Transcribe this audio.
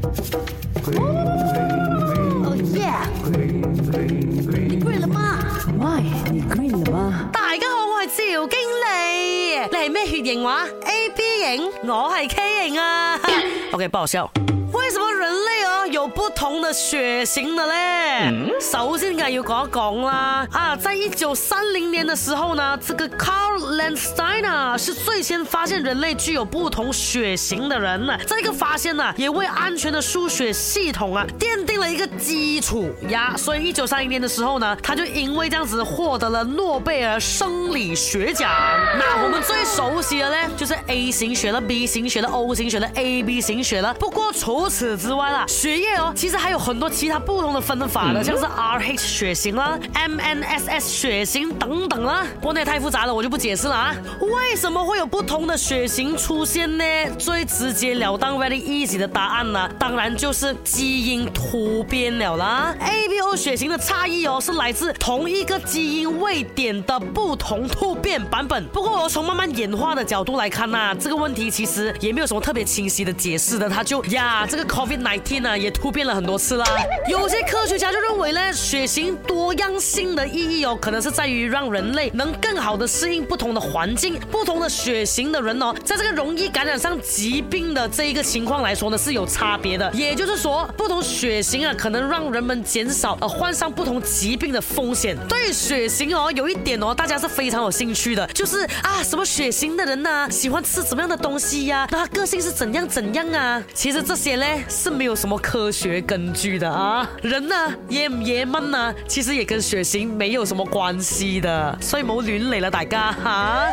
哦耶！你 g r n 了吗？你 g r n 了吗？大家好，我系赵经理。你系咩血型话？A B 型？我系 K 型啊。OK，报销。有不同的血型的嘞，首先该有讲啦啊，在一九三零年的时候呢，这个 c a r l Landsteiner 是最先发现人类具有不同血型的人呢。这个发现呢，也为安全的输血系统啊奠定了一个基础呀。所以一九三零年的时候呢，他就因为这样子获得了诺贝尔生理学奖。那我们最熟悉的呢，就是 A 型血了、B 型血了、O 型血了、AB 型血了。不过除此之外啊，血哦，其实还有很多其他不同的分法的，像是 Rh 血型啦、MNSs 血型等等啦，国内太复杂了，我就不解释了啊。为什么会有不同的血型出现呢？最直截了当、very easy 的答案呢，当然就是基因突变了啦。ABO 血型的差异哦，是来自同一个基因位点的不同突变版本。不过，从慢慢演化的角度来看呐，这个问题其实也没有什么特别清晰的解释的，它就呀，这个 COVID nineteen 啊也。突变了很多次啦，有些科学家就认为呢，血型多样性的意义哦，可能是在于让人类能更好的适应不同的环境。不同的血型的人哦，在这个容易感染上疾病的这一个情况来说呢，是有差别的。也就是说，不同血型啊，可能让人们减少呃患上不同疾病的风险。对血型哦，有一点哦，大家是非常有兴趣的，就是啊，什么血型的人呐，喜欢吃什么样的东西呀？那他个性是怎样怎样啊？其实这些呢，是没有什么可。科学根据的啊，人呢，爷唔爷梦呢，其实也跟血型没有什么关系的，所以冇乱嚟啦，大家啊。